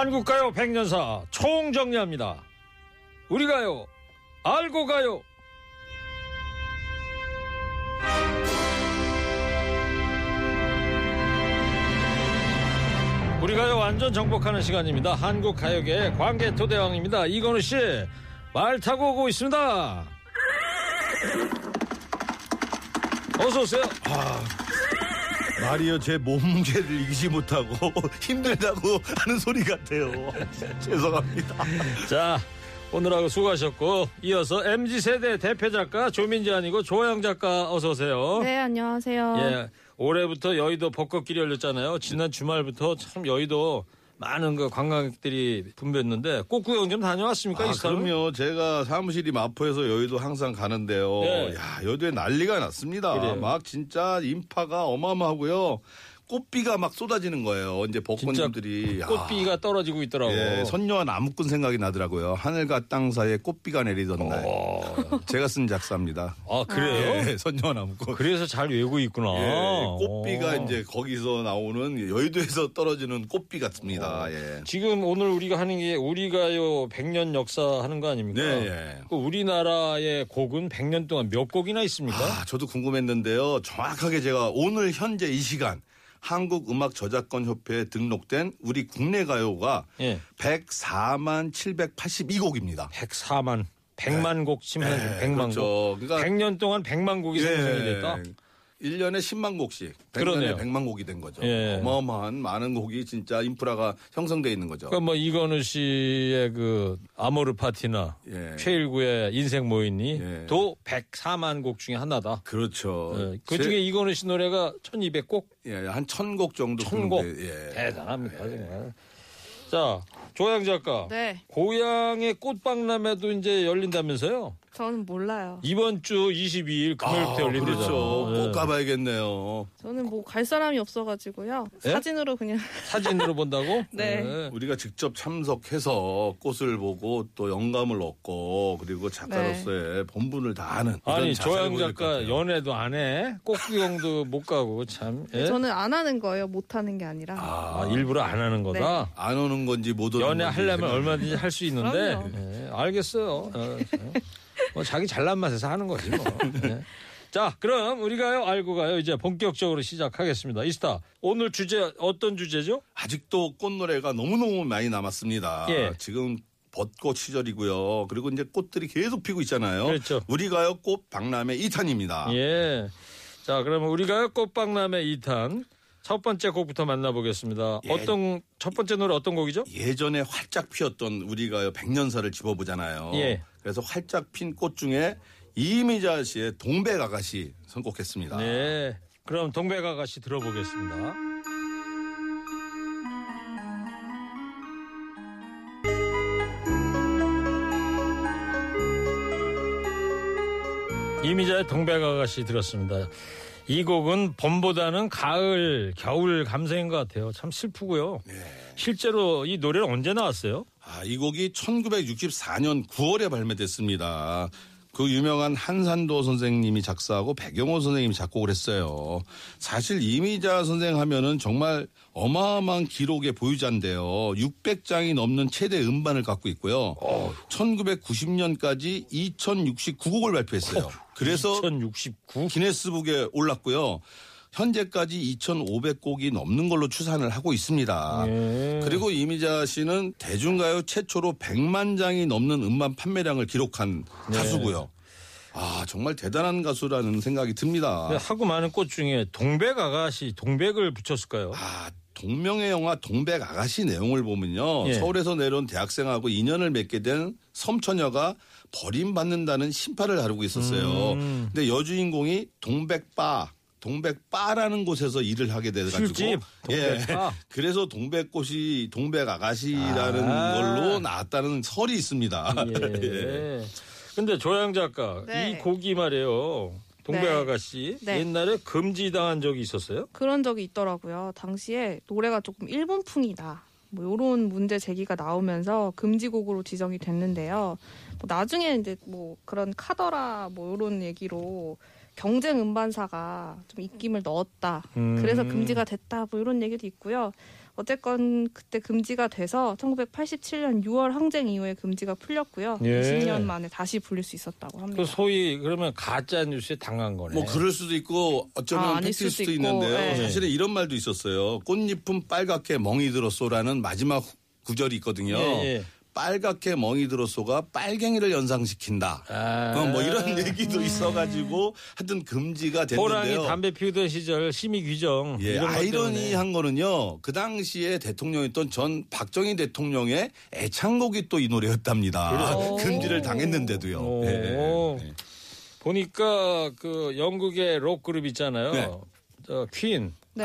한국가요 백년사 총정리합니다. 우리 가요 알고 가요. 우리 가요 완전 정복하는 시간입니다. 한국 가요계의 관계 토대왕입니다. 이건우 씨 말 타고 오고 있습니다. 어서 오세요. 말이요 제 몸무게를 이기지 못하고 힘들다고 하는 소리 같아요. 죄송합니다. 자, 오늘하고 수고하셨고 이어서 MZ 세대 대표 작가 조민지 아니고 조영 작가 어서 오세요. 네, 안녕하세요. 예, 올해부터 여의도 벚꽃길이 열렸잖아요. 지난 주말부터 참 여의도 많은 그 관광객들이 붐볐는데 꽃구경 좀 다녀왔습니까? 아? 그럼요. 제가 사무실이 마포에서 여의도 항상 가는데요. 네. 야, 여의도에 난리가 났습니다. 그래요. 막 진짜 인파가 어마어마하고요. 꽃비가 막 쏟아지는 거예요. 이제 진짜 벚꽃님들이. 야. 꽃비가 떨어지고 있더라고. 예, 선녀와 나무꾼 생각이 나더라고요. 하늘과 땅 사이에 꽃비가 내리던 날. 제가 쓴 작사입니다. 아 그래요? 예, 선녀와 나무꾼. 그래서 잘 외우고 있구나. 예, 꽃비가 어. 이제 거기서 나오는 여의도에서 떨어지는 꽃비 같습니다. 예. 지금 오늘 우리가 하는 게 우리가요 100년 역사 하는 거 아닙니까? 네, 예. 그 우리나라의 곡은 100년 동안 몇 곡이나 있습니까? 아, 저도 궁금했는데요. 정확하게 제가 오늘 현재 이 시간 한국음악저작권 협회에 등록된 우리 국내 가요가 예. 104만 782곡입니다. 104만 100만 곡 치면 네, 100만 그렇죠. 곡. 그러니까 100년 동안 100만 곡이 생성이 됐다. 1년에 10만 곡씩. 100년에 그러네요. 100만 곡이 된 거죠. 예. 어마어마한 많은 곡이 진짜 인프라가 형성돼 있는 거죠. 그러니까 뭐 이건우 씨의 그 아모르 파티나 예. 최일구의 인생 뭐 있니 예. 도 104만 곡 중에 하나다. 그렇죠. 예. 그 제- 중에 이건우 씨 노래가 1200곡 예, 한천곡 정도. 천 곡. 부르는데, 예. 대단합니다. 정말. 자, 조양 작가. 네, 고향의 꽃박람회도 이제 열린다면서요? 저는 몰라요. 이번 주 22일 금요일부터 아, 열린대잖아요. 그렇죠. 예. 꼭 가봐야겠네요. 저는 뭐 갈 사람이 없어가지고요. 예? 사진으로 그냥 사진으로 본다고? 네. 우리가 직접 참석해서 꽃을 보고 또 영감을 얻고 그리고 작가로서의 본분을 다하는 이런 아니 자세를 조양 것 작가 같아요. 연애도 안 해, 꽃구경도 못 가고 참. 예? 저는 안 하는 거예요. 못 하는 게 아니라. 아, 일부러 안 하는 거다. 안 오는 건지 못 오는 연애 건지 하려면 생각- 얼마든지 할 수 있는데 그럼요. 예, 알겠어요. 어, 어. 뭐 자기 잘난 맛에서 하는 거지 뭐. 예. 자, 그럼 우리가요 알고 가요 이제 본격적으로 시작하겠습니다. 이스타 오늘 주제 어떤 주제죠? 아직도 꽃노래가 너무너무 많이 남았습니다. 예. 지금 벚꽃 시절이고요. 그리고 이제 꽃들이 계속 피고 있잖아요. 그렇죠. 우리가요 꽃 박람회 2탄입니다. 예. 자, 그러면 우리가요 꽃 박람회 2탄 첫 번째 곡부터 만나보겠습니다. 예. 어떤 첫 번째 노래 어떤 곡이죠? 예전에 활짝 피었던 우리가요 백년사를 집어보잖아요. 예. 그래서 활짝 핀 꽃 중에 이미자 씨의 동백 아가씨 선곡했습니다. 네. 그럼 동백 아가씨 들어보겠습니다. 이미자의 동백 아가씨 들었습니다. 이 곡은 봄보다는 가을, 겨울 감성인 것 같아요. 참 슬프고요. 실제로 이 노래는 언제 나왔어요? 아, 이 곡이 1964년 9월에 발매됐습니다. 그 유명한 한산도 선생님이 작사하고 백영호 선생님이 작곡을 했어요. 사실 이미자 선생 하면은 정말 어마어마한 기록의 보유자인데요. 600장이 넘는 최대 음반을 갖고 있고요. 1990년까지 2069곡을 발표했어요. 그래서 2069. 기네스북에 올랐고요. 현재까지 2,500곡이 넘는 걸로 추산을 하고 있습니다. 네. 그리고 이미자 씨는 대중가요 최초로 100만 장이 넘는 음반 판매량을 기록한 네. 가수고요. 아 정말 대단한 가수라는 생각이 듭니다. 하고 많은 꽃 중에 동백 아가씨, 동백을 붙였을까요? 아 동명의 영화 동백 아가씨 내용을 보면요. 예. 서울에서 내려온 대학생하고 인연을 맺게 된 섬처녀가 버림받는다는 심파를 다루고 있었어요. 음. 근데 여주인공이 동백바 동백바라는 곳에서 일을 하게 돼가지고 술집, 동백바. 예. 그래서 동백꽃이 동백 아가씨라는 아. 걸로 나왔다는 설이 있습니다. 예. 근데 조양 작가 네. 이 곡이 말이에요. 동백 네. 아가씨 네. 옛날에 금지당한 적이 있었어요? 그런 적이 있더라고요. 당시에 노래가 조금 일본풍이다. 뭐 이런 문제 제기가 나오면서 금지곡으로 지정이 됐는데요. 뭐 나중에 이제 뭐 그런 카더라 뭐 이런 얘기로 경쟁 음반사가 좀 입김을 넣었다. 음. 그래서 금지가 됐다. 뭐 이런 얘기도 있고요. 어쨌건 그때 금지가 돼서 1987년 6월 항쟁 이후에 금지가 풀렸고요. 예. 20년 만에 다시 불릴 수 있었다고 합니다. 그 소위 그러면 가짜 뉴스에 당한 거네. 뭐 그럴 수도 있고 어쩌면 아, 팩트일 수도 수도 있고, 있는데요. 네. 사실은 이런 말도 있었어요. 꽃잎은 빨갛게 멍이 들었소라는 마지막 구절이 있거든요. 예, 예. 빨갛게 멍이 들었소가 빨갱이를 연상시킨다. 아. 어, 뭐 이런 얘기도 있어가지고 하여튼 금지가 호랑이 됐는데요. 담배 피우던 시절 심의 규정 예, 이런 것 때문에. 아이러니한 거는요. 그 당시에 대통령이었던 전 박정희 대통령의 애창곡이 또 이 노래였답니다. 금지를 당했는데도요. 오. 예, 예. 보니까 그 영국의 록 그룹 있잖아요. 네. 저 퀸, 네.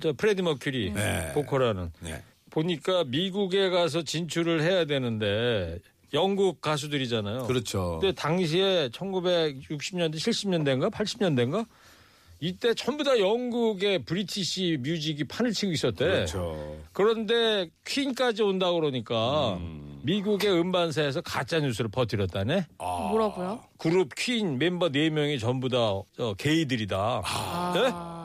저 프레디 머큐리 네. 보컬하는 네. 보니까 미국에 가서 진출을 해야 되는데 영국 가수들이잖아요. 그렇죠. 근데 당시에 1960년대, 70년대인가, 80년대인가 이때 전부 다 영국의 British music이 판을 치고 있었대. 그렇죠. 그런데 퀸까지 온다 그러니까 미국의 음반사에서 가짜 뉴스를 퍼뜨렸다네. 뭐라고요? 그룹 퀸 멤버 4명이 전부 다 저 게이들이다. 네?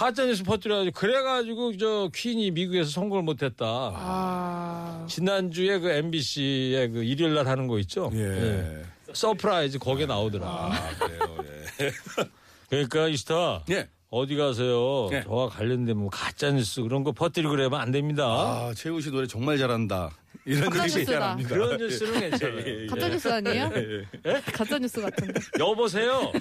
아. 가짜 뉴스 퍼뜨려가지고 그래가지고 저 퀸이 미국에서 성공을 못했다. 아. 지난주에 그 MBC의 그 일요일 날 하는 거 있죠? 예. 예. 서프라이즈 거기에 나오더라. 아, 그래요. 예. 그러니까 이스타 예. 어디 가세요? 예. 저와 관련된 뭐 가짜 뉴스 그런 거 퍼뜨리고 그러면 안 됩니다. 아, 최우 씨 노래 정말 잘한다. 이런 가짜 얘기 뉴스다. 잘합니다. 그런 뉴스는 괜찮아요. 예, 예. 가짜 뉴스 아니에요? 예? 가짜 뉴스 같은데. 여보세요.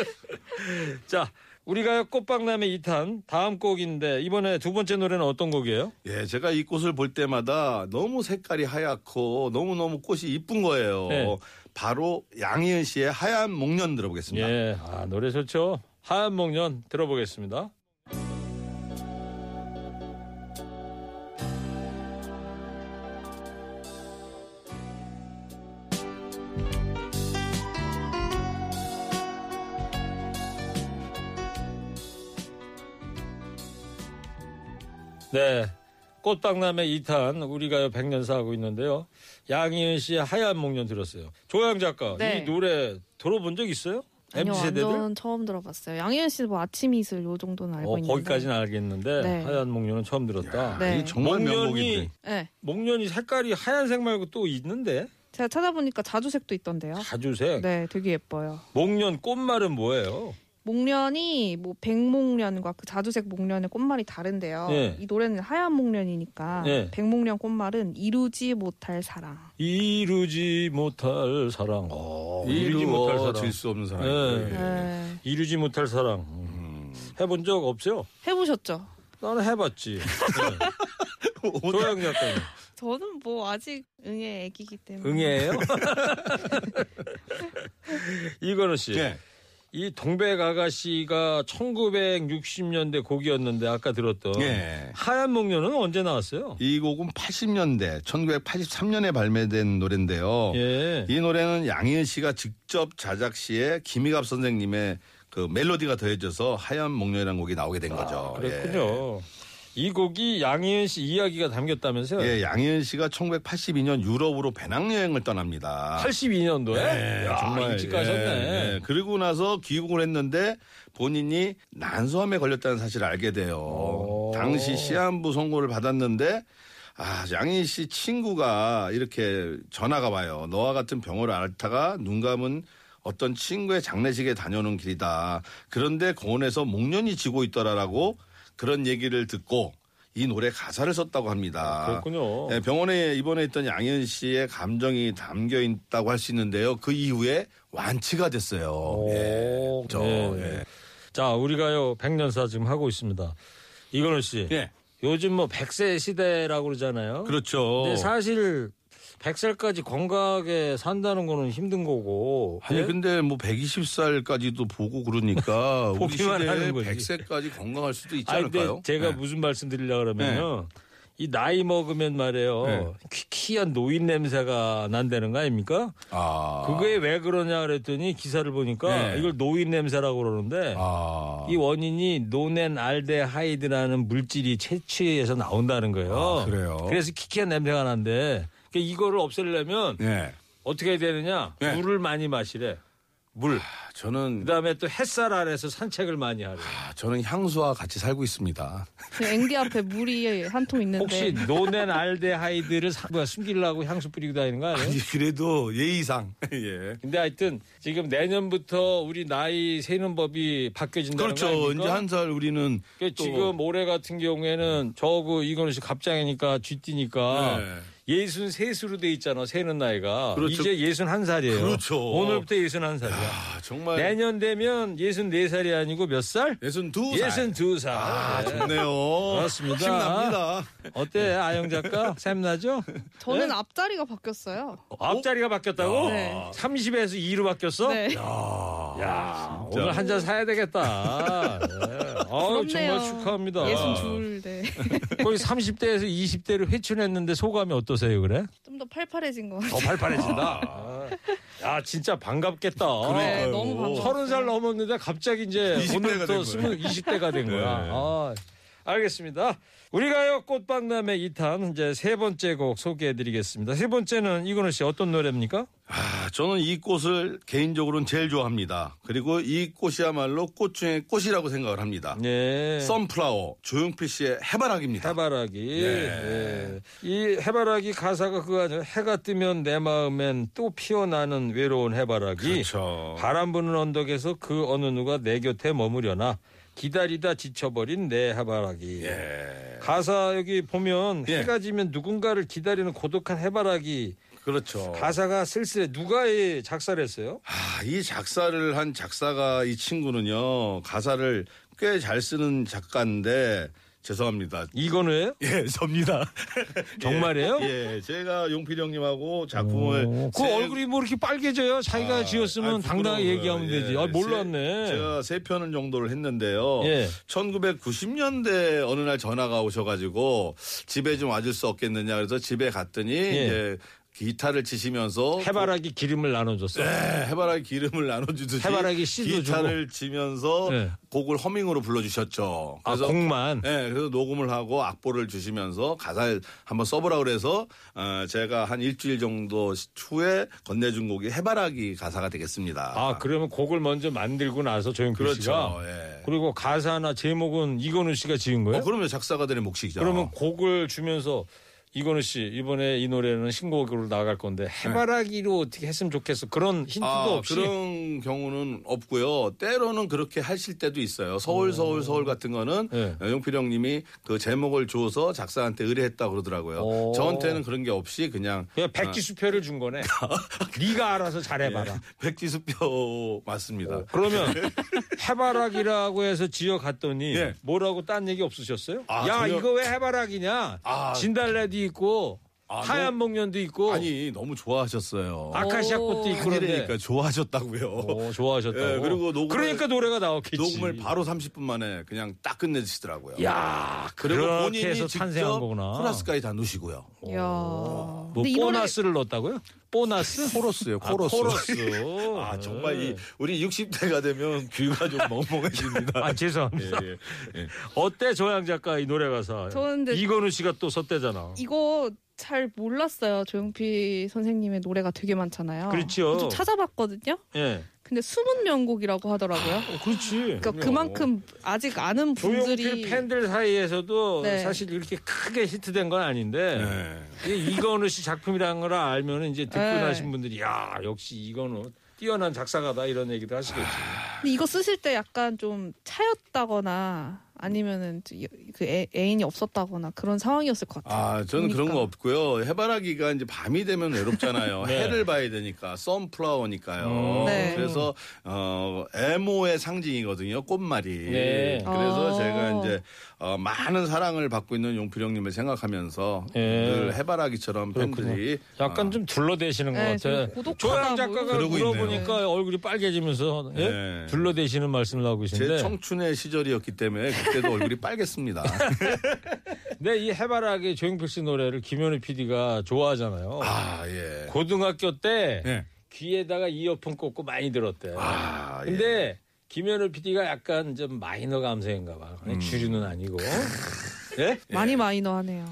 자, 우리가 꽃박람회 2탄 다음 곡인데 이번에 두 번째 노래는 어떤 곡이에요? 예, 제가 이 꽃을 볼 때마다 너무 색깔이 하얗고 너무 너무 꽃이 이쁜 거예요. 네. 바로 양희은 씨의 하얀 목련 들어보겠습니다. 예, 아 노래 좋죠. 하얀 목련 들어보겠습니다. 네. 꽃박람회 2탄 우리가 백년사 하고 있는데요. 양희은 씨의 하얀 목련 들었어요. 조양 작가, 네. 이 노래 들어본 적 있어요? 아니요, MZ 세대들? 완전 처음 들어봤어요. 양희은 씨는 뭐 아침 이슬 요 정도는 알고 어, 있는데. 거기까지는 알겠는데 네. 하얀 목련은 처음 들었다. 네. 이게 정말 목련이. 네. 목련이 색깔이 하얀색 말고 또 있는데 제가 찾아보니까 자주색도 있던데요. 자주색. 네, 되게 예뻐요. 목련 꽃말은 뭐예요? 목련이 뭐 백목련과 그 자주색 목련의 꽃말이 다른데요. 네. 이 노래는 하얀 목련이니까 네. 백목련 꽃말은 이루지 못할 사랑. 이루지 못할 사랑. 어, 이루지 못할 사랑. 수 없는 사랑. 네. 네. 이루지 못할 사랑. 음. 해본 적 없어요? 해보셨죠? 나는 해봤지. 네. 조양 작가님. 저는 뭐 아직 응애 애기기 때문에. 응애예요? 이건우 씨. 예. 이 동백 아가씨가 1960년대 곡이었는데 아까 들었던 예. 하얀 목련은 언제 나왔어요? 이 곡은 80년대, 1983년에 발매된 노래인데요. 예. 이 노래는 양희은 씨가 직접 자작 시에 김희갑 선생님의 그 멜로디가 더해져서 하얀 목련이라는 곡이 나오게 된 거죠. 아, 그랬군요. 이 곡이 양희은 씨 이야기가 담겼다면서요? 예, 양희은 씨가 1982년 유럽으로 배낭여행을 떠납니다. 82년도에? 네, 야, 정말 일찍 가셨네. 예, 예. 그리고 나서 귀국을 했는데 본인이 난소암에 걸렸다는 사실을 알게 돼요. 오. 당시 시한부 선고를 받았는데 아, 양희 씨 친구가 이렇게 전화가 와요. 너와 같은 병을 앓다가 눈 감은 어떤 친구의 장례식에 다녀오는 길이다. 그런데 공원에서 목련이 지고 있더라라고 그런 얘기를 듣고 이 노래 가사를 썼다고 합니다. 그렇군요. 예, 병원에 입원했던 양현 씨의 감정이 담겨 있다고 할 수 있는데요. 그 이후에 완치가 됐어요. 오, 예. 저, 네. 예. 자, 우리가요, 백년사 지금 하고 있습니다. 이건우 씨. 예. 요즘 뭐 100세 시대라고 그러잖아요. 그렇죠. 근데 사실 100살까지 건강하게 산다는 거는 힘든 거고. 아니 예? 근데 뭐 120살까지도 보고 그러니까 보기만 하는 거지. 100세까지 건강할 수도 있지 아니, 않을까요? 제가 네. 무슨 말씀 드리려고 그러면요. 이 나이 먹으면 말이에요. 네. 퀴퀴한 노인 냄새가 난다는 거 아닙니까? 아. 그게 왜 그러냐 그랬더니 기사를 보니까 네. 이걸 노인 냄새라고 그러는데 아. 이 원인이 노넨 알데하이드라는 물질이 채취에서 나온다는 거예요. 아, 그래요? 그래서 키키한 냄새가 난데 그러니까 이거를 없애려면 네. 어떻게 해야 되느냐? 네. 물을 많이 마시래. 물. 저는 그다음에 또 햇살 아래서 산책을 많이 하래. 아, 저는 향수와 같이 살고 있습니다. 그 앵디 앞에 물이 한 통 있는데 혹시 노넨 알데하이드를 숨기려고 향수 뿌리고 다니는 거 아니에요? 아니 그래도 예의상 예. 근데 하여튼 지금 내년부터 우리 나이 세는 법이 바뀌어진다는 거 그렇죠. 아닙니까? 이제 한 살 우리는 그 또- 지금 올해 같은 경우에는 저그 이거는 씨 갑장이니까 쥐띠니까 네. 예순 세수로 돼 있잖아 세는 나이가 그렇죠. 이제 예순 한 살이에요. 그렇죠. 오늘부터 예순 한 살이야. 아, 정말 내년 되면 예순 네 살이 아니고 몇 살? 예순 두 살. 예순 두 살. 아, 네. 좋네요. 그렇습니다. 힘납니다. 어때 아영 작가 샘 나죠? 저는 네? 앞자리가 바뀌었어요. 앞자리가 바뀌었다고? 네. 30에서 2로 바뀌었어? 네. 야 오늘 한 잔 사야 되겠다. 네. 부럽네요. 정말 축하합니다. 예순 줄, 네. 거의 30대에서 20대를 회춘했는데 소감이 어떠세요, 그래? 좀 더 팔팔해진 것 같아요. 더 팔팔해진다. 아. 야, 진짜 반갑겠다. 네, 너무 반가워요. 서른 살 넘었는데 갑자기 이제 20대가 오늘부터 된 스물 20대가 된 거야. 네. 아, 알겠습니다. 우리가요 꽃박람회 2탄 이제 세 번째 곡 소개해드리겠습니다. 세 번째는 이건우 씨 어떤 노래입니까? 아, 저는 이 꽃을 개인적으로는 제일 좋아합니다. 그리고 이 꽃이야말로 꽃 중에 꽃이라고 생각을 합니다. 네. 선플라워 조용필 씨의 해바라기입니다. 해바라기. 네. 예. 이 해바라기 가사가 그거 아니에요. 해가 뜨면 내 마음엔 또 피어나는 외로운 해바라기. 그렇죠. 바람 부는 언덕에서 그 어느 누가 내 곁에 머무려나 기다리다 지쳐버린 내 해바라기. 예. 가사 여기 보면 예. 해가 지면 누군가를 기다리는 고독한 해바라기. 그렇죠. 가사가 쓸쓸해. 누가 이 작사를 했어요? 아, 이 작사를 한 작사가 이 친구는요 가사를 꽤 잘 쓰는 작가인데 죄송합니다. 이건우예요? 예, 접니다. 정말이에요? 예, 예, 제가 용필 형님하고 작품을 오, 그 세- 얼굴이 뭐 이렇게 빨개져요? 자기가 아, 지었으면 아이, 당당하게. 얘기하면 예, 되지. 아, 몰랐네. 세- 제가 세 편을 정도를 했는데요. 예. 1990년대 어느 날 전화가 오셔가지고 집에 좀 와줄 수 없겠느냐 그래서 집에 갔더니 이제 기타를 치시면서 해바라기 기름을 나눠줬어. 네, 해바라기 기름을 나눠주듯이 해바라기 씨도 기타를 치면서 네. 곡을 허밍으로 불러주셨죠. 아, 곡만. 네, 그래서 녹음을 하고 악보를 주시면서 가사를 한번 써보라 그래서 어, 제가 한 일주일 정도 후에 건네준 곡이 해바라기 가사가 되겠습니다. 아, 그러면 곡을 먼저 만들고 나서 씨가 그렇죠. 예. 그리고 가사나 제목은 이건우 씨가 지은 거예요? 어, 그러면 작사가 되는 몫이죠. 그러면 곡을 주면서 이건우 씨 이번에 이 노래는 신곡으로 나갈 건데 해바라기로 어떻게 했으면 좋겠어 그런 힌트도 아, 없이 그런 경우는 없고요. 때로는 그렇게 하실 때도 있어요. 서울, 서울, 서울 같은 거는 네. 용필 형님이 그 제목을 줘서 작사한테 의뢰했다 그러더라고요. 오. 저한테는 그런 게 없이 그냥 그냥 백지수표를 준 거네. 네가 알아서 잘해봐라. 예, 백지수표 맞습니다. 그러면 해바라기라고 해서 지어 갔더니 예. 뭐라고 딴 얘기 없으셨어요? 아, 야 전혀- 이거 왜 해바라기냐? 아. 진달래도 있고 아, 하얀 목련도 있고 아니 너무 좋아하셨어요. 아카시아 꽃도 있고 아니라니까 좋아하셨다고요. 오, 좋아하셨다고. 예, 그리고 녹음을- 그러니까 노래가 나왔겠지. 녹음을 바로 30분 만에 그냥 딱 끝내시더라고요. 야 그리고 그렇게 본인이 해서 직접 탄생한 거구나. 코러스까지 다 넣으시고요. 이야. 뭐 근데 이 노래 보너스를 넣었다고요? 보너스? 코러스요, 아, 코러스. 코러스. 아 정말 이 우리 60대가 되면 귀가 좀 멍멍해집니다. 아 죄송합니다. 예, 예, 예. 어때 조양 작가 이 노래 가사? 저는 이건우 씨가 또 썼대잖아. 이거 잘 몰랐어요. 조용필 선생님의 노래가 되게 많잖아요. 그렇죠. 좀 찾아봤거든요. 예. 근데 숨은 명곡이라고 하더라고요. 어, 그렇지. 그러니까 그만큼 아직 아는 분들이 조용필 팬들 사이에서도 네. 사실 이렇게 크게 히트된 건 아닌데 네. 이 이건우 씨 작품이라는 걸 알면 이제 듣고 네. 나신 분들이 야 역시 이건우 뛰어난 작사가다 이런 얘기도 하시겠지. 근데 이거 쓰실 때 약간 좀 차였다거나 아니면은 그 애, 애인이 없었다거나 그런 상황이었을 것 같아요. 아, 저는 그런 보니까. 거 없고요. 해바라기가 이제 밤이 되면 외롭잖아요. 네. 해를 봐야 되니까 선플라워니까요. 음. 네. 그래서 어 애모의 상징이거든요. 꽃말이. 네. 그래서 아. 제가 이제 어, 많은 사랑을 받고 있는 용필 형님을 생각하면서 네. 늘 해바라기처럼. 팬들이 약간 어, 좀 둘러대시는 것 네, 같아. 좀 고독하다 조양 뭐 작가가. 물어보니까 얼굴이 빨개지면서 예? 네. 둘러대시는 말씀을 하고 제 계신데. 청춘의 시절이었기 때문에 그때도 얼굴이 빨갰습니다. 근데 이 해바라기 조용필 씨 노래를 김현우 PD가 좋아하잖아요. 아 예. 고등학교 때 예. 귀에다가 이어폰 꽂고 많이 들었대. 아, 예. 근데 김현우 PD가 약간 좀 마이너 감성인가 봐. 음. 주류는 아니고. 예? 많이 마이너하네요.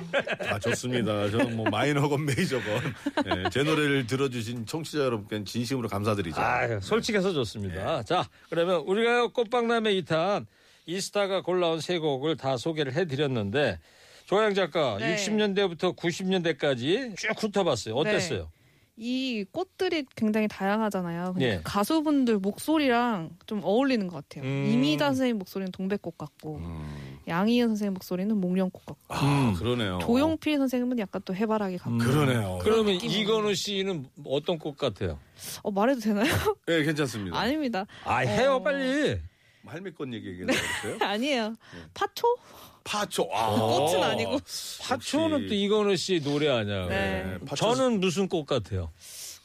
아 좋습니다. 저는 뭐 마이너건 메이저건 예, 제 노래를 들어주신 청취자 여러분께 진심으로 감사드리죠. 아, 솔직해서 좋습니다. 네. 자, 그러면 우리가 꽃박람회 2탄 이스타가 골라온 세 곡을 다 소개를 해드렸는데 조양 작가 네. 60년대부터 90년대까지 쭉 훑어봤어요. 어땠어요? 이 꽃들이 굉장히 다양하잖아요. 예. 그 가수분들 목소리랑 좀 어울리는 것 같아요. 음. 이미자 선생님 목소리는 동백꽃 같고 음. 양희은 선생님 목소리는 목련꽃 같고 아 그러네요. 조용필 선생님은 약간 또 해바라기 같고 음. 그러네요. 그러면. 이건우 씨는 어떤 꽃 같아요? 어, 말해도 되나요? 예 괜찮습니다. 아닙니다. 아, 해요, 어. 빨리. 할미꽃 얘기하겠어요? 아니에요. 파초? 파초. 아, 꽃은 아니고. 파초는 역시. 또 이건우 씨 노래 아니야. 네. 파초- 저는 무슨 꽃 같아요?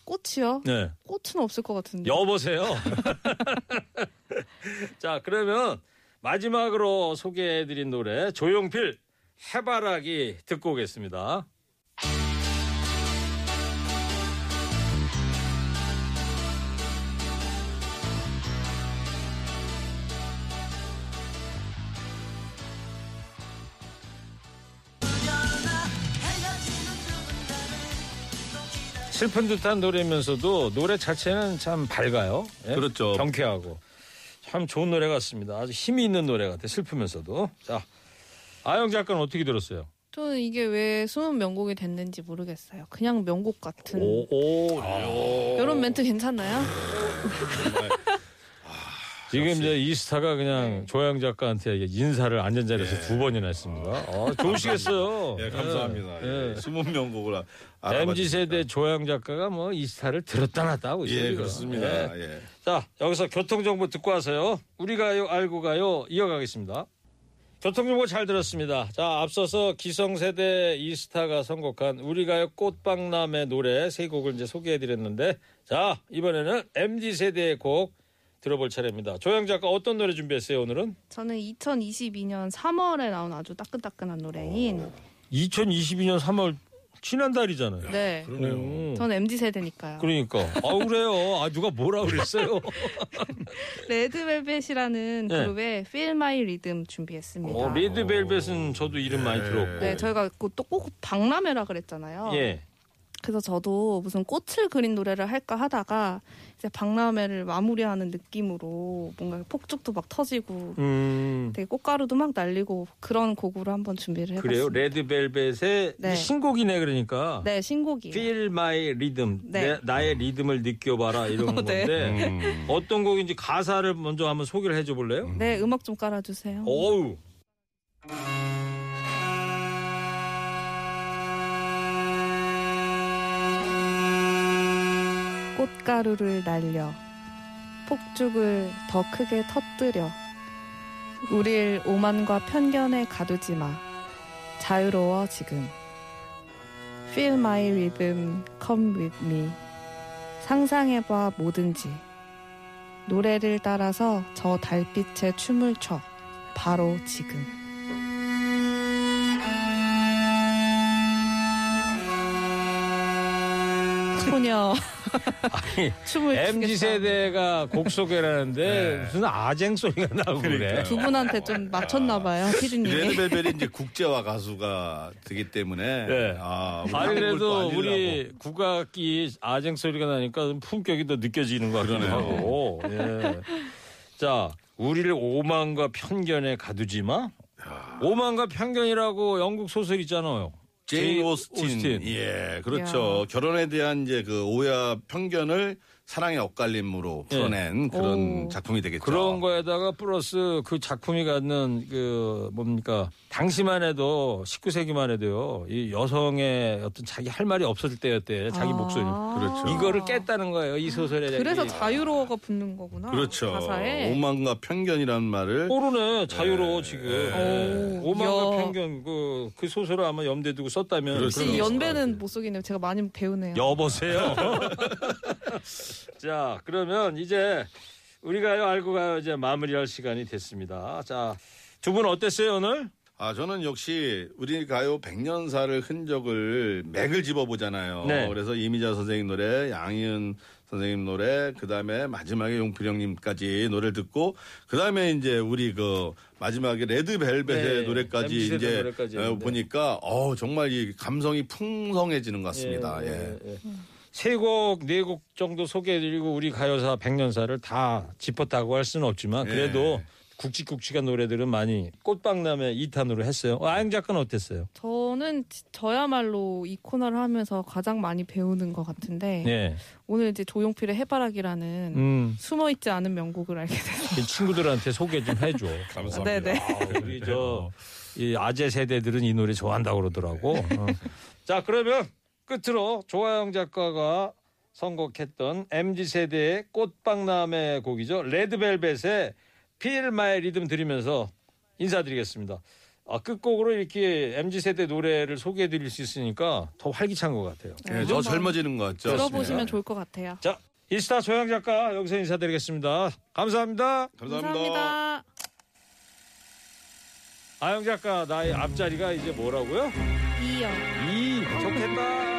꽃이요? 네. 꽃은 없을 것 같은데. 여보세요. 자, 그러면 마지막으로 소개해드린 노래 조용필 해바라기 듣고 오겠습니다. 슬픈 듯한 노래면서도 노래 자체는 참 밝아요. 예? 그렇죠. 경쾌하고 참 좋은 노래 같습니다. 아주 힘이 있는 노래 같아. 슬프면서도. 자, 아영 작가는 어떻게 들었어요? 저는 이게 왜 숨은 명곡이 됐는지 모르겠어요. 그냥 명곡 같은. 오, 오, 오. 이런 멘트 괜찮나요? 지금 이제 이스타가 그냥 조양 작가한테 인사를 앉은 자리에서 두 번이나 했습니다. 어, 좋으시겠어요. 예 감사합니다. 예. 예. 숨은 명곡을 알아봐 MZ 세대. 조양 작가가 뭐 이스타를 들었다 놨다 하고 있어요. 예. 그렇습니다. 예. 예. 자, 여기서 교통 정보 듣고 와서요. 우리 가요, 알고 가요, 이어가겠습니다. 교통정보 잘 들었습니다. 자, 앞서서 기성세대 이스타가 선곡한 우리 가요 꽃박람회 노래 세 곡을 이제 소개해드렸는데, 자, 이번에는 MZ세대의 곡 들어볼 차례입니다. 조영 작가 어떤 노래 준비했어요, 오늘은? 저는 2022년 3월에 나온 아주 따끈따끈한 노래인 2022년 3월 지난달이잖아요. 네. 그러네요. 음, 저는 MZ 세대니까요. 그러니까. 아, 그래요. 아, 누가 뭐라 그랬어요? 레드벨벳이라는 네. 그룹의 Feel My Rhythm 준비했습니다. 어, 레드벨벳은 저도 이름 많이 들었고. 네, 저희가 또 꼭 박람회라 그랬잖아요. 예. 그래서 저도 무슨 꽃을 그린 노래를 할까 하다가 이제 박람회를 마무리하는 느낌으로 뭔가 폭죽도 막 터지고 음. 되게 꽃가루도 막 날리고 그런 곡으로 한번 준비를 해봤습니다. 그래요? 레드벨벳의 네. 신곡이네 그러니까. 네, 신곡이에요. Feel My Rhythm. 네. 내- 나의 리듬을 느껴봐라 이런 네. 건데 음. 어떤 곡인지 가사를 먼저 한번 소개를 해줘 볼래요? 네, 음악 좀 깔아주세요. 어우. 꽃가루를 날려 폭죽을 더 크게 터뜨려 우릴 오만과 편견에 가두지 마. 자유로워 지금. Feel my rhythm, come with me. 상상해봐 뭐든지. 노래를 따라서 저 달빛에 춤을 춰. 바로 지금 소녀 춤을 MZ. 세대가 곡 소개를 하는데 네. 무슨 아쟁 소리가 나고 그래. 두 분한테 좀 맞췄나 봐요, 피디님이. 레드벨벳이 이제 국제화 가수가 되기 때문에 네. 아, 아니 그래도. 우리 국악기 아쟁 소리가 나니까 좀 품격이 더 느껴지는 것 같기도. 하고. 예. 자, 우리를 오만과 편견에 가두지 마. 오만과 편견이라고 영국 소설 있잖아요. 제인 오스틴. 오스틴. 예, 그렇죠. 결혼에 대한 이제 그 오해와 편견을 사랑의 엇갈림으로 풀어낸 그런 오. 작품이 되겠죠. 그런 거에다가 플러스 그 작품이 갖는 그 뭡니까 당시만 해도 19세기만 해도요 이 여성의 어떤 자기 할 말이 없어질 때였대 자기 아. 목소리 그렇죠. 이거를 깼다는 거예요 이 소설에 그래서 이- 자유로워가 붙는 거구나. 그렇죠. 가사에. 오만과 편견이라는 말을 모르네 자유로워 지금 예. 오, 오만과 야. 편견 그, 그 소설을 아마 염두에 두고 썼다면 거 연배는 못 속이네요. 제가 많이 배우네요. 여보세요. 자, 그러면 이제 우리가요 알고 가요 이제 마무리할 시간이 됐습니다. 자, 두 분 어땠어요 오늘? 아, 저는 역시 우리 가요 백년사를 흔적을 맥을 집어보잖아요. 네. 그래서 이미자 선생님 노래, 양희은 선생님 노래, 그 다음에 마지막에 용필형님까지 노래를 듣고, 그 다음에 이제 우리 그 마지막에 레드벨벳의 네, 노래까지 이제 노래까지 어. 보니까, 어 정말 이 감성이 풍성해지는 것 같습니다. 예. 세곡 네 곡 정도 소개해드리고 우리 가요사 백년사를 다 짚었다고 할 수는 없지만 그래도 예. 굵직굵직한 노래들은 많이 꽃박람회 2탄으로 했어요. 어, 아영 작가는 어땠어요? 저는 지- 저야말로 이 코너를 하면서 가장 많이 배우는 것 같은데 네. 오늘 이제 조용필의 해바라기라는 음, 숨어있지 않은 명곡을 알게 됐어요. 이 친구들한테 소개 좀 해줘. 감사합니다. 네네. 아, 우리 저 이 아재 세대들은 이 노래 좋아한다고 그러더라고. 어. 자 그러면 끝으로 조아영 작가가 선곡했던 mz 세대의 꽃박람회 곡이죠. 레드벨벳의 Feel My Rhythm 들으면서 인사드리겠습니다. 아, 끝곡으로 이렇게 mz 세대 노래를 소개해 드릴 수 있으니까 더 활기찬 것 같아요. 예, 더 젊어지는 것 같죠. 들어보시면 좋을 것 같아요. 자 이스타 조양 작가 여기서 인사드리겠습니다. 감사합니다. 감사합니다. 감사합니다. 아영 작가 나의 앞자리가 이제 뭐라고요? 이요. 이 좋겠다.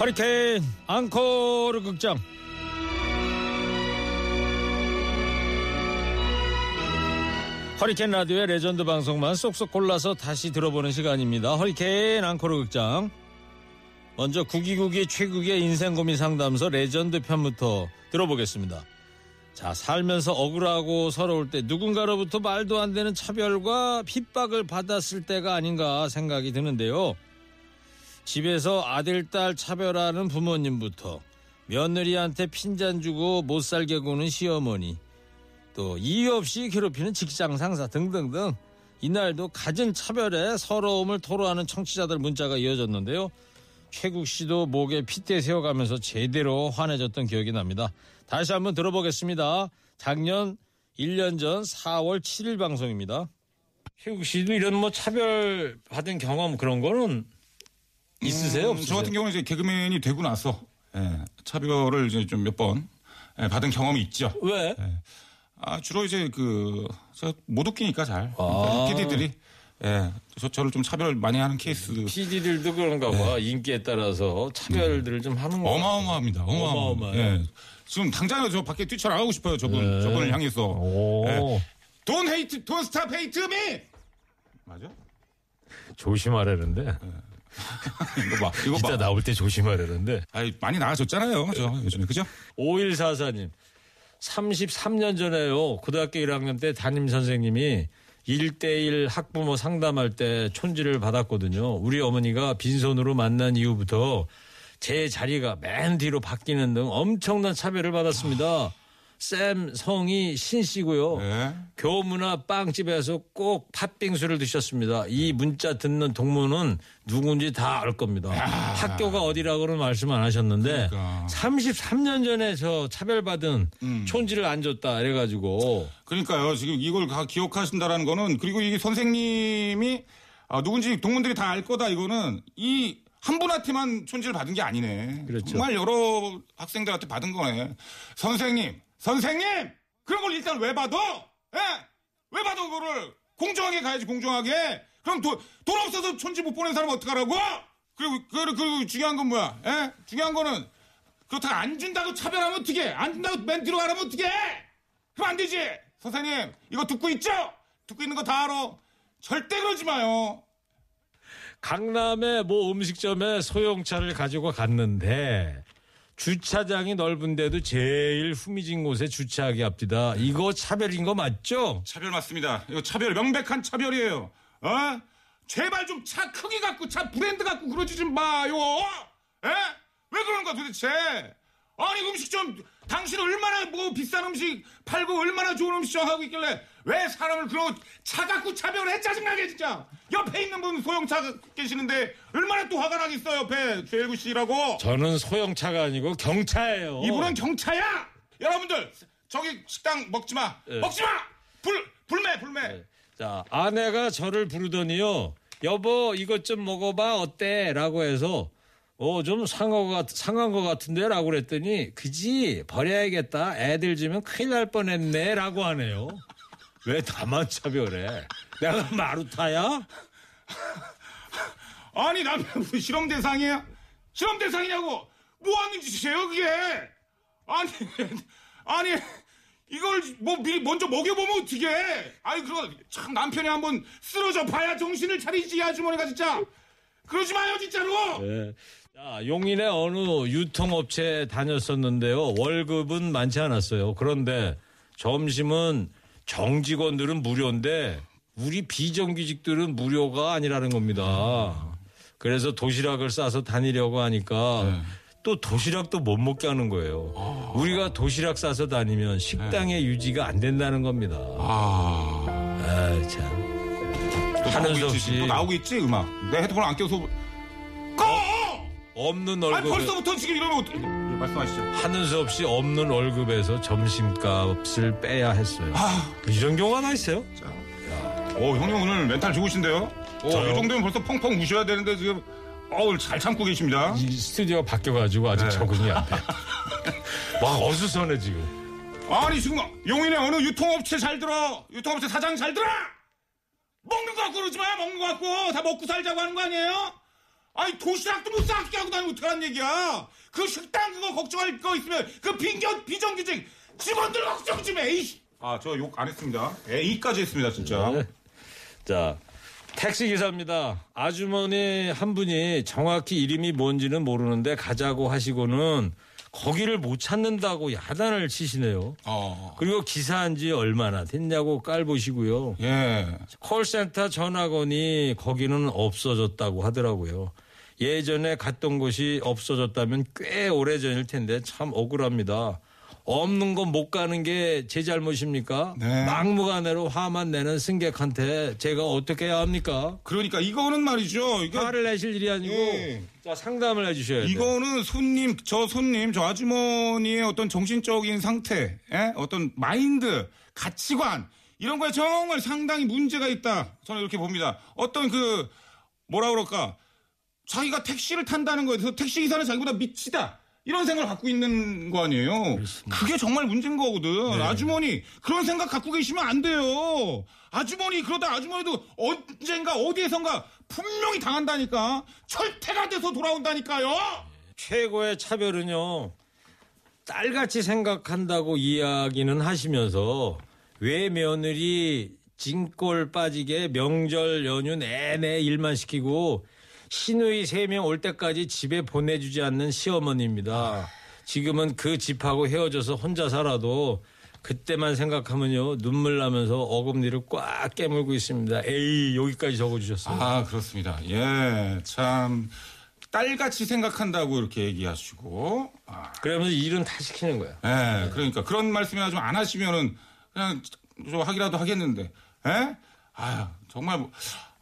허리케인 앙코르 극장 허리케인 라디오의 레전드 방송만 쏙쏙 골라서 다시 들어보는 시간입니다. 허리케인 앙코르 극장 먼저 구기구기 최국의 인생 고민 상담소 레전드 편부터 들어보겠습니다. 자, 살면서 억울하고 서러울 때 누군가로부터 말도 안 되는 차별과 핍박을 받았을 때가 아닌가 생각이 드는데요. 집에서 아들, 딸 차별하는 부모님부터 며느리한테 핀잔 주고 못 살게 구는 시어머니, 또 이유 없이 괴롭히는 직장 상사 등등등 이날도 갖은 차별에 서러움을 토로하는 청취자들 문자가 이어졌는데요. 최국 씨도 목에 핏대 세워가면서 제대로 화내졌던 기억이 납니다. 다시 한번 들어보겠습니다. 작년 1년 전 4월 7일 방송입니다. 최국 씨도 이런 뭐 차별 받은 경험 그런 거는 있으세요? 음? 저 같은 경우는 이제 개그맨이 되고 나서 예, 차별을 이제 좀 몇 번 받은 경험이 있죠. 왜? 아, 주로 이제 그, 저못 웃기니까 잘. 아. PD들이, 예, 저, 저를 좀 차별 많이 하는 케이스. PD들도 그런가 봐. 인기에 따라서 차별들을 좀 하는 거. 어마어마합니다. 어마어마. 예. 지금 당장에 저 밖에 뛰쳐나가고 싶어요. 저분, 저분을 향해서. 오. 예. Don't hate, don't stop hate me! 맞아? 조심하라는데. 이거 봐, 이거 이따 봐. 나올 때 조심하라는데. 아이, 많이 나아졌잖아요. 저 요즘에. 그죠? 5144님. 33년 전에요. 고등학교 1학년 때 담임 선생님이 1대1 학부모 상담할 때 촌지를 받았거든요. 우리 어머니가 빈손으로 만난 이후부터 제 자리가 맨 뒤로 바뀌는 등 엄청난 차별을 받았습니다. 쌤 성이 신 씨고요. 예. 교무나 빵집에서 꼭 팥빙수를 드셨습니다. 이 문자 듣는 동무는 누군지 다 알 겁니다. 학교가 어디라고는 말씀 안 하셨는데 그러니까. 33년 전에 저 차별받은 음. 촌지를 안 줬다 이래가지고 그러니까요. 지금 이걸 다 기억하신다라는 거는 그리고 이게 선생님이 아, 누군지 동문들이 다 알 거다 이거는 이 한 분한테만 촌지를 받은 게 아니네. 그렇죠. 정말 여러 학생들한테 받은 거네. 선생님, 선생님! 그런 걸 일단 왜 받아? 예? 왜 받아 그거를? 공정하게 가야지 공정하게. 그럼 돈, 돈 없어서 촌지 못 보낸 사람 어떡하라고? 그리고, 그리고, 그리고 중요한 건 뭐야? 예? 중요한 거는 그렇다고 안 준다고 차별하면 어떡해? 안 준다고 맨 뒤로 가라면 어떡해? 그럼 안 되지! 선생님, 이거 듣고 있죠? 듣고 있는 거 다 알아. 절대 그러지 마요. 강남의 모 음식점에 소형차를 가지고 갔는데 주차장이 넓은데도 제일 후미진 곳에 주차하게 합디다. 이거 차별인 거 맞죠? 차별 맞습니다. 이거 차별 명백한 차별이에요. 어? 제발 좀 차 크기 갖고 차 브랜드 갖고 그러지 좀 마요. 에? 왜 거야 도대체? 아니 음식 좀 당신 얼마나 뭐 비싼 음식 팔고 얼마나 좋은 음식 좀 하고 있길래 왜 사람을 그런 차 갖고 차별해 짜증나게 진짜 옆에 있는 분 소형차 계시는데 얼마나 또 화가 나겠어 옆에 최일구 씨라고 저는 소형차가 아니고 경차예요. 이분은 경차야 여러분들 저기 식당 먹지 마 예. 먹지 마불 불매 불매 자, 아내가 저를 부르더니요. 여보, 이것 좀 먹어봐. 어때? 라고 해서, 어, 좀 상한 것, 같, 상한 것 같은데? 라고 그랬더니, 그지? 버려야겠다. 애들 주면 큰일 날 뻔했네. 라고 하네요. 왜 나만 차별해? 내가 마루타야? 아니 남편 무슨 실험 대상이야? 실험 대상이냐고? 뭐 하는 짓이에요 그게? 아니 아니 이걸 뭐 미리 먼저 먹여보면 어떻게? 아니 그거 참 남편이 한번 쓰러져 봐야 정신을 차리지 이 아주머니가 진짜 그러지 마요 진짜로. 네. 자, 용인의 어느 유통업체에 다녔었는데요. 월급은 많지 않았어요. 그런데 점심은 정직원들은 무료인데 우리 비정규직들은 무료가 아니라는 겁니다. 그래서 도시락을 싸서 다니려고 하니까 또 도시락도 못 먹게 하는 거예요. 우리가 도시락 싸서 다니면 식당의 유지가 안 된다는 겁니다. 아. 아, 참. 또 하는 수 없이. 또 나오고 있지 음악. 내 헤드폰 안 껴서 꺼. 없는 아니 월급에 벌써부터 지금 이러면 어떻게? 예, 말씀하시죠. 하는 수 없이 없는 월급에서 점심값을 빼야 했어요. 아. 이런 경우가 다 있어요. 오 형님 오늘 멘탈 좋으신데요? 오, 저요? 이 정도면 벌써 펑펑 우셔야 되는데 지금 어우 잘 참고 계십니다. 이 스튜디오가 바뀌어가지고 아직 네. 적응이 안 돼. 막 어수선해 지금. 아니 지금 용인의 어느 유통업체 잘 들어 유통업체 사장 잘 들어 먹는 거 갖고 그러지 마 먹는 거 갖고 다 먹고 살자고 하는 거 아니에요? 아니 도시락도 못 싸게 하고 다니면 어떡하는 얘기야 그 식당 그거 걱정할 거 있으면 그 빈견 비정규직 직원들 걱정 좀 해. 아 저 욕 안 했습니다 에이까지 했습니다 진짜 네. 자 택시 기사입니다. 아주머니 한 분이 정확히 이름이 뭔지는 모르는데 가자고 하시고는 거기를 못 찾는다고 야단을 치시네요. 어. 그리고 기사한 지 얼마나 됐냐고 깔보시고요. 예. 콜센터 전화건이 거기는 없어졌다고 하더라고요. 예전에 갔던 곳이 없어졌다면 꽤 오래전일 텐데 참 억울합니다. 없는 건 못 가는 게 제 잘못입니까? 네. 막무가내로 화만 내는 승객한테 제가 어떻게 해야 합니까? 그러니까 이거는 말이죠. 이거 화를 내실 일이 아니고 예. 자, 상담을 해주셔야 돼요. 이거는 손님, 저 손님, 저 아주머니의 어떤 정신적인 상태, 예? 어떤 마인드, 가치관, 이런 거에 정말 상당히 문제가 있다. 저는 이렇게 봅니다. 어떤 그, 뭐라 그럴까. 자기가 택시를 탄다는 거에 대해서 택시 기사는 자기보다 미치다. 이런 생각을 갖고 있는 거 아니에요. 그게 정말 문제인 거거든. 아주머니, 그런 생각 갖고 계시면 안 돼요. 아주머니, 그러다 아주머니도 언젠가 어디에선가 분명히 당한다니까. 철퇴가 돼서 돌아온다니까요. 최고의 차별은요. 딸같이 생각한다고 이야기는 하시면서 왜 며느리 진꼴 빠지게 명절 연휴 내내 일만 시키고 시누이 세 명 올 때까지 집에 보내주지 않는 시어머니입니다. 지금은 그 집하고 헤어져서 혼자 살아도 그때만 생각하면요 눈물 나면서 어금니를 꽉 깨물고 있습니다. 에이 여기까지 적어주셨어요. 아, 그렇습니다. 예, 참. 딸같이 생각한다고 이렇게 얘기하시고. 아, 그러면서 일은 다 시키는 거야. 예, 그러니까 그런 말씀이나 좀 안 하시면은 그냥 좀 하기라도 하겠는데. 예? 아, 정말. 뭐-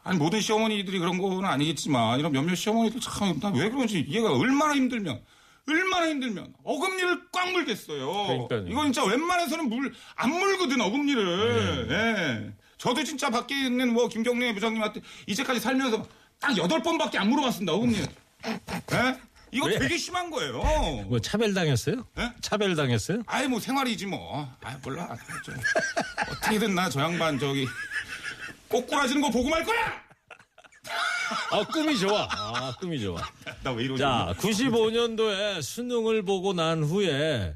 아니, 모든 시어머니들이 그런 거는 아니겠지만, 이런 몇몇 시어머니들 참, 나 왜 그런지 이해가 얼마나 힘들면, 얼마나 힘들면, 어금니를 꽉 물겠어요. 그러니까요. 이거 진짜 웬만해서는 물, 안 물거든, 어금니를. 예. 저도 진짜 밖에 있는 뭐, 김경래 부장님한테 이제까지 살면서 딱 여덟 번밖에 안 물어봤습니다, 어금니. 예? 이거 왜? 되게 심한 거예요. 뭐 차별 당했어요? 예? 차별 당했어요? 아이 뭐 생활이지 뭐. 아 몰라. 저, 어떻게든 나 저 양반 저기 꼬꾸라지는 거 보고 말 거야. 아, 꿈이 좋아. 아, 꿈이 좋아. 나 왜 이러지? 자, 95년도에 수능을 보고 난 후에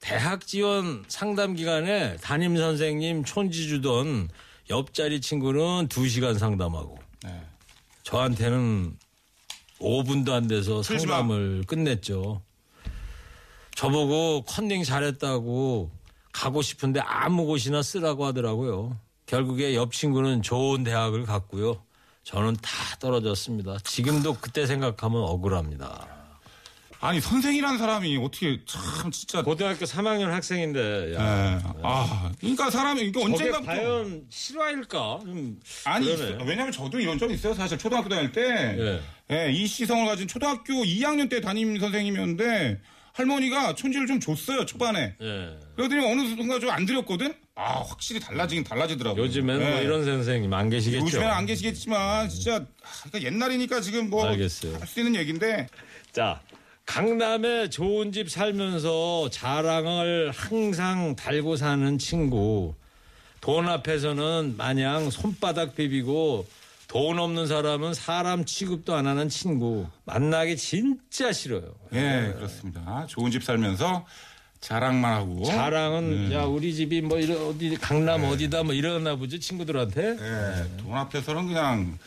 대학 지원 상담 기간에 담임 선생님 촌지 주던 옆자리 친구는 2시간 상담하고 네. 저한테는 5분도 안 돼서. 상담을 끝냈죠. 저보고 컨닝 잘했다고 가고 싶은데 아무 곳이나 쓰라고 하더라고요. 결국에 옆 친구는 좋은 대학을 갔고요. 저는 다 떨어졌습니다. 지금도 그때 생각하면 억울합니다. 아니 선생이라는 사람이 어떻게 참 진짜. 고등학교 3학년 학생인데 예. 야, 아, 그러니까 사람이 그러니까 저게 언젠가 과연 실화일까? 좀 아니 그러네. 왜냐면 저도 이런 적 있어요. 사실 초등학교 다닐 때 예. 예, 이 시성을 가진 초등학교 2학년 때 담임 선생님이었는데 할머니가 촌지를 좀 줬어요 초반에. 예. 그러더니 어느 순간 좀 안 드렸거든. 아 확실히 달라지긴 달라지더라고 요. 요즘에는 뭐 예. 이런 선생님 안 계시겠죠. 요즘에는 안 계시겠지만 진짜 아, 그러니까 옛날이니까 지금 뭐할수 알겠어요. 있는 얘기인데 자, 강남에 좋은 집 살면서 자랑을 항상 달고 사는 친구. 돈 앞에서는 마냥 손바닥 비비고 돈 없는 사람은 사람 취급도 안 하는 친구. 만나기 진짜 싫어요. 예 그렇습니다. 좋은 집 살면서 자랑만 하고 자랑은 네. 야 우리 집이 뭐 이런 어디 강남 어디다 뭐 이러나 보지 친구들한테. 예, 돈 앞에서는 그냥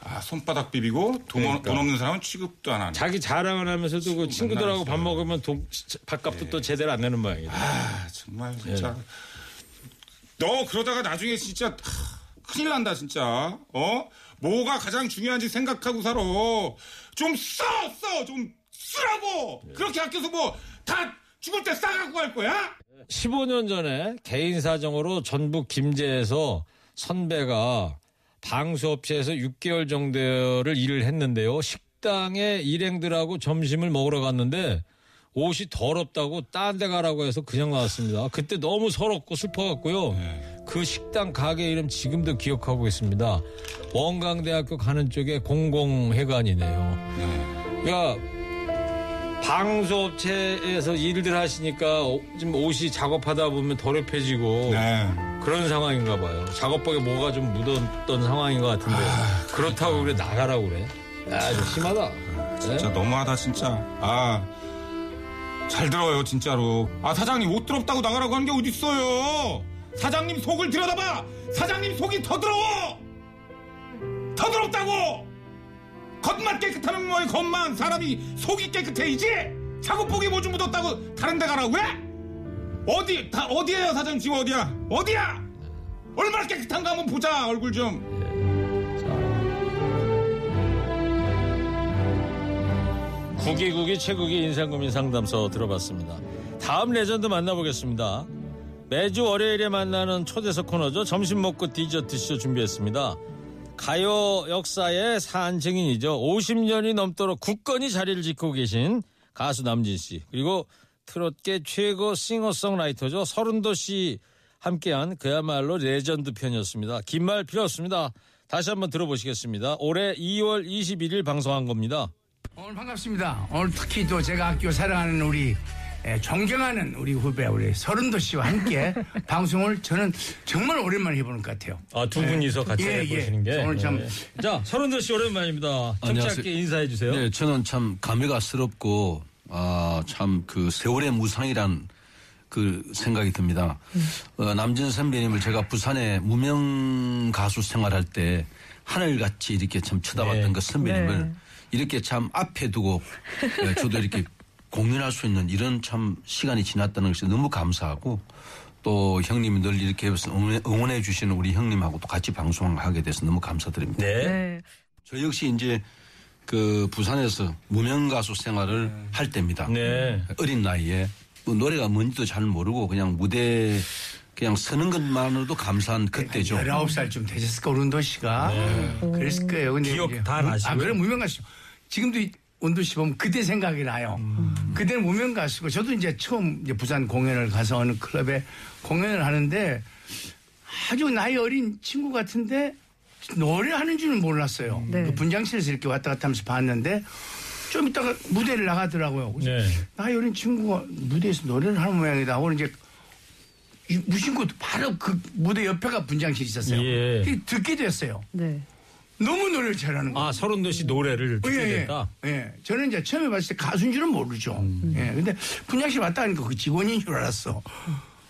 아, 손바닥 비비고 돈, 그러니까. 돈 없는 사람은 취급도 안 하는. 자기 자랑을 하면서도 그 친구들하고 밥. 먹으면 돈, 밥값도 또 제대로 안 내는 모양이다. 아 정말 진짜 너 그러다가 나중에 진짜 하, 큰일 난다 진짜 어 뭐가 가장 중요한지 생각하고 살아 좀 써 써 좀 쓰라고 그렇게 아껴서 뭐 다 죽을 때 싸갖고 갈 거야 15년 전에 개인 사정으로 전북 김제에서 선배가 방수업체에서 6개월 정도를 일을 했는데요. 식당에 일행들하고 점심을 먹으러 갔는데 옷이 더럽다고 딴 데 가라고 해서 그냥 나왔습니다. 그때 너무 서럽고 슬퍼갖고요. 그 식당 가게 이름 지금도 기억하고 있습니다. 원광대학교 가는 쪽에 공공회관이네요. 그러니까 방수업체에서 일들 하시니까 어, 지금 옷이 작업하다 보면 더럽혀지고 네 그런 상황인가 봐요. 작업복에 뭐가 좀 묻었던 상황인 것 같은데 그렇다고 그래 나가라고 그래. 야, 좀 심하다. 네? 진짜 너무하다 진짜 아 잘 들어요 진짜로 아 사장님 옷 더럽다고 나가라고 하는 게 어딨어요 사장님 속을 들여다봐! 사장님 속이 더 더러워! 더 더럽다고! 겉만 깨끗하면 뭐해 겉만 사람이 속이 깨끗해 이제 작업복에 뭐좀 묻었다고 다른 데 가라고 해? 어디 다 어디에요 사장님? 지금 어디야? 어디야? 얼마나 깨끗한가 한번 보자 얼굴 좀. 국기국기 최국의 인상고민 상담소 들어봤습니다. 다음 레전드 만나보겠습니다. 매주 월요일에 만나는 초대석 코너죠. 점심 먹고 디저트 쇼 준비했습니다. 가요 역사의 산 증인이죠. 50년이 넘도록 굳건히 자리를 지키고 계신 가수 남진 씨 그리고 트롯계 최고 싱어송라이터죠. 설운도 씨 함께한 그야말로 레전드 편이었습니다. 긴 말 필요 없습니다. 다시 한번 들어보시겠습니다. 올해 2월 21일 방송한 겁니다. 오늘 반갑습니다. 오늘 특히 또 제가 학교 사랑하는 우리 예, 존경하는 우리 후배 우리 서른도 씨와 함께 방송을 저는 정말 오랜만에 해보는 것 같아요. 아, 두 분이서 같이 예, 해보시는 예. 게. 오늘 참- 예. 자, 서른도 씨 오랜만입니다. 안녕하세요. 인사해 주세요. 네, 저는 참 감회가스럽고 아, 참 그 세월의 무상이란 그 생각이 듭니다. 어, 남진 선배님을 제가 부산에 무명 가수 생활할 때 하늘같이 이렇게 참 쳐다봤던 네. 그 선배님을 이렇게 참 앞에 두고 예, 저도 이렇게 공연할 수 있는 이런 참 시간이 지났다는 것이 너무 감사하고 또 형님이 늘 이렇게 응원해, 응원해 주시는 우리 형님하고 또 같이 방송하게 돼서 너무 감사드립니다. 네. 네. 저 역시 이제 그 부산에서 무명 가수 생활을 할 때입니다. 네. 어린 나이에 뭐 노래가 뭔지도 잘 모르고 그냥 무대 그냥 서는 것만으로도 감사한 그때죠. 19살쯤 되셨을 까 운도 씨가. 그랬을 거예요. 근데 기억 다 무- 나시고요? 아, 그래, 무명 가수. 지금도 씨 보면 그때 생각이 나요. 그때는 무명 가수고 저도 이제 처음 이제 부산 공연을 가서 어느 클럽에 공연을 하는데 아주 나이 어린 친구 같은데 노래하는 줄은 몰랐어요. 네. 그 분장실에서 이렇게 왔다 갔다 하면서 봤는데 좀 이따가 무대를 나가더라고요. 네. 나이 어린 친구가 무대에서 노래를 하는 모양이다. 오늘 이제 이 무심코 바로 그 무대 옆에가 분장실이 있었어요. 예. 듣게 됐어요. 네. 너무 노래를 잘하는 거예요. 아, 서른도 씨 노래를 예, 예. 됐다. 예. 저는 이제 처음에 봤을 때 가수인 줄은 모르죠. 음. 예. 근데 분장실 왔다 하니까 그 직원인 줄 알았어.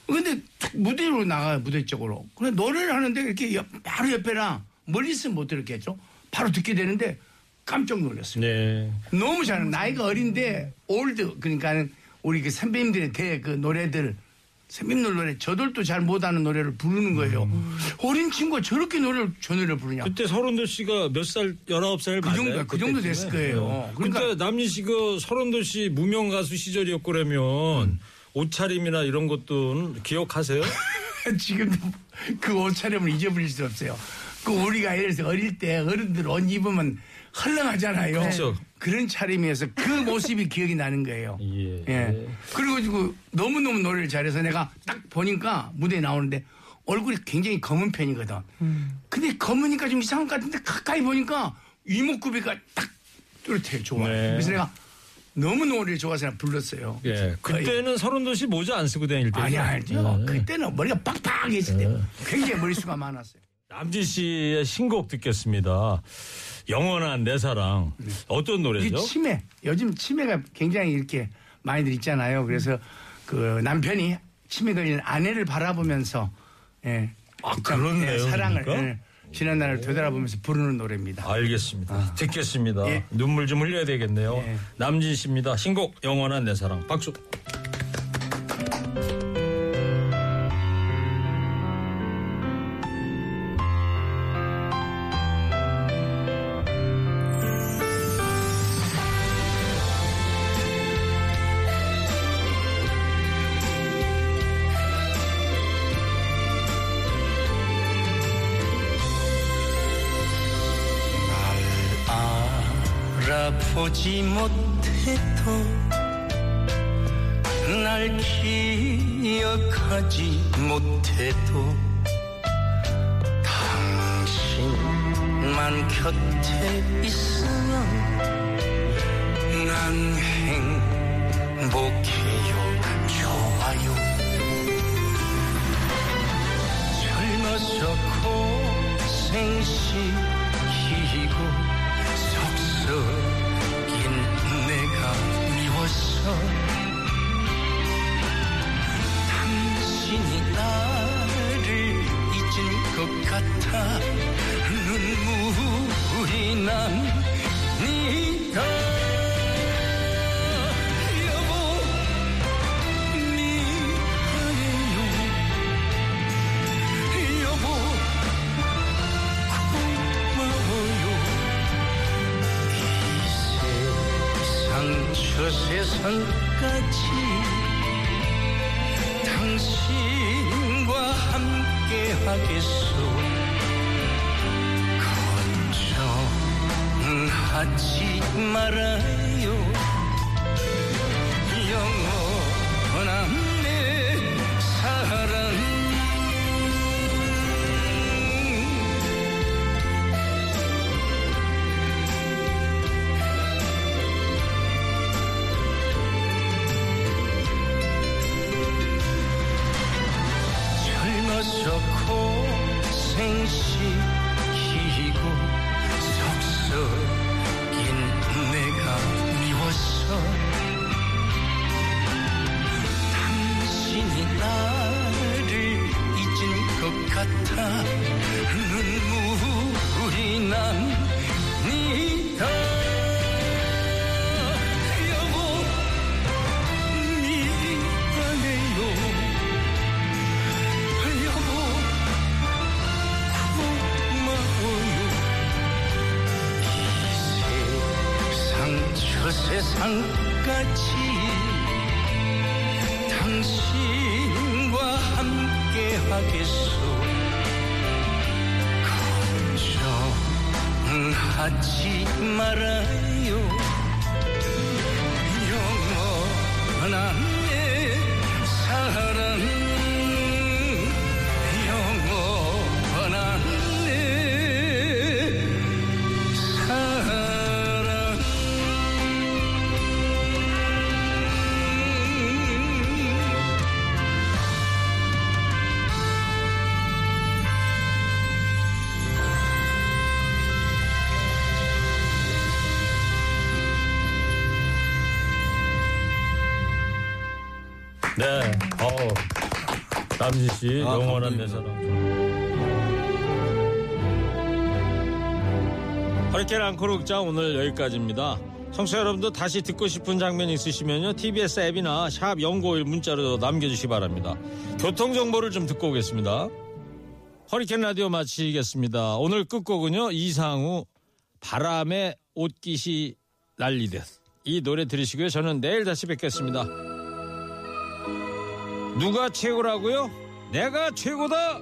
근데 툭 무대로 나가요, 무대 쪽으로. 근데 노래를 하는데 이렇게 옆- 바로 옆에랑 멀리서 못 들었겠죠. 바로 듣게 되는데 깜짝 놀랐어요. 네. 너무 잘하는 나이가 어린데 old 그러니까는 우리 그 선배님들의 대그 노래들 선배님들 노래 저들도 잘 못하는 노래를 부르는 거예요. 어린 친구가 저렇게 노래를 저 노래를 부르냐. 그때 설운도 씨가 몇 살, 열아홉 살그 정도- 그 정도 됐을 거예요. 그러니까 그러니까- 남진 씨가 설운도 씨 무명 가수 시절이었고 그러면 옷차림이나 이런 것도 기억하세요? 지금도 그 옷차림을 잊어버릴 수 없어요. 그 우리가 예를 들어서 어릴 때 어른들 옷 입으면 헐렁하잖아요. 그렇죠. 런 차림이어서 그 모습이 기억이 나는 거예요. 예. 예. 그리고 너무너무 노래를 잘해서 내가 딱 보니까 무대에 나오는데 얼굴이 굉장히 검은 편이거든. 근데 검으니까 좀 이상한 것 같은데 가까이 보니까 이목구비가 딱 뚜렷해요. 좋아. 네. 그래서 내가 너무 노래를 좋아서 불렀어요. 예. 그때는 서른도 씨 모자 안 쓰고 다닐 때. 아니 알죠. 네. 그때는 머리가 빡빡했을 때 굉장히 머리수가 많았어요. 남진 씨의 신곡 듣겠습니다. 영원한 내 사랑. 어떤 이게 노래죠? 치매. 요즘 치매가 굉장히 이렇게 많이들 있잖아요. 그래서 그 남편이 치매 걸린 아내를 바라보면서 예. 아, 참, 그런 예, 사랑을 내용입니까? 예, 지난 날을 되돌아보면서 부르는 노래입니다. 알겠습니다. 듣겠습니다. 예. 눈물 좀 흘려야 되겠네요. 예. 남진 씨입니다. 신곡 영원한 내 사랑. 박수. 알아보지 못해도 날 기억하지 못해도 당신만 곁에 있으면 난 행복해요 좋아요. 젊어서 고생시키고 속썩 당신이 나를 잊은 것 같아. 눈물이 납니다 세상까지 당신과 함께 하겠소. 걱정하지 말아요 네. 어우. 남진 씨, 아, 영원한 내. 사랑. 허리케인 앙코르 극장 오늘 여기까지입니다. 청취자 여러분도 다시 듣고 싶은 장면 있으시면요. TBS 앱이나 샵 연고일 문자로 남겨주시기 바랍니다. 교통정보를 좀 듣고 오겠습니다. 허리케인 라디오 마치겠습니다. 오늘 끝곡은요. 이상우 바람에 옷깃이 날리듯 이 노래 들으시고요. 저는 내일 다시 뵙겠습니다. 누가 최고라고요? 내가 최고다.